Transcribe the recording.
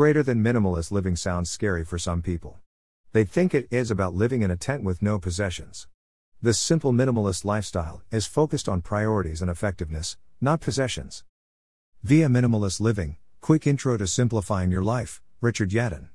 Greater than minimalist living sounds scary for some people. They think it is about living in a tent with no possessions. This simple minimalist lifestyle is focused on priorities and effectiveness, not possessions. Via Minimalist Living Quick Intro to Simplifying Your Life, Richard Yadin.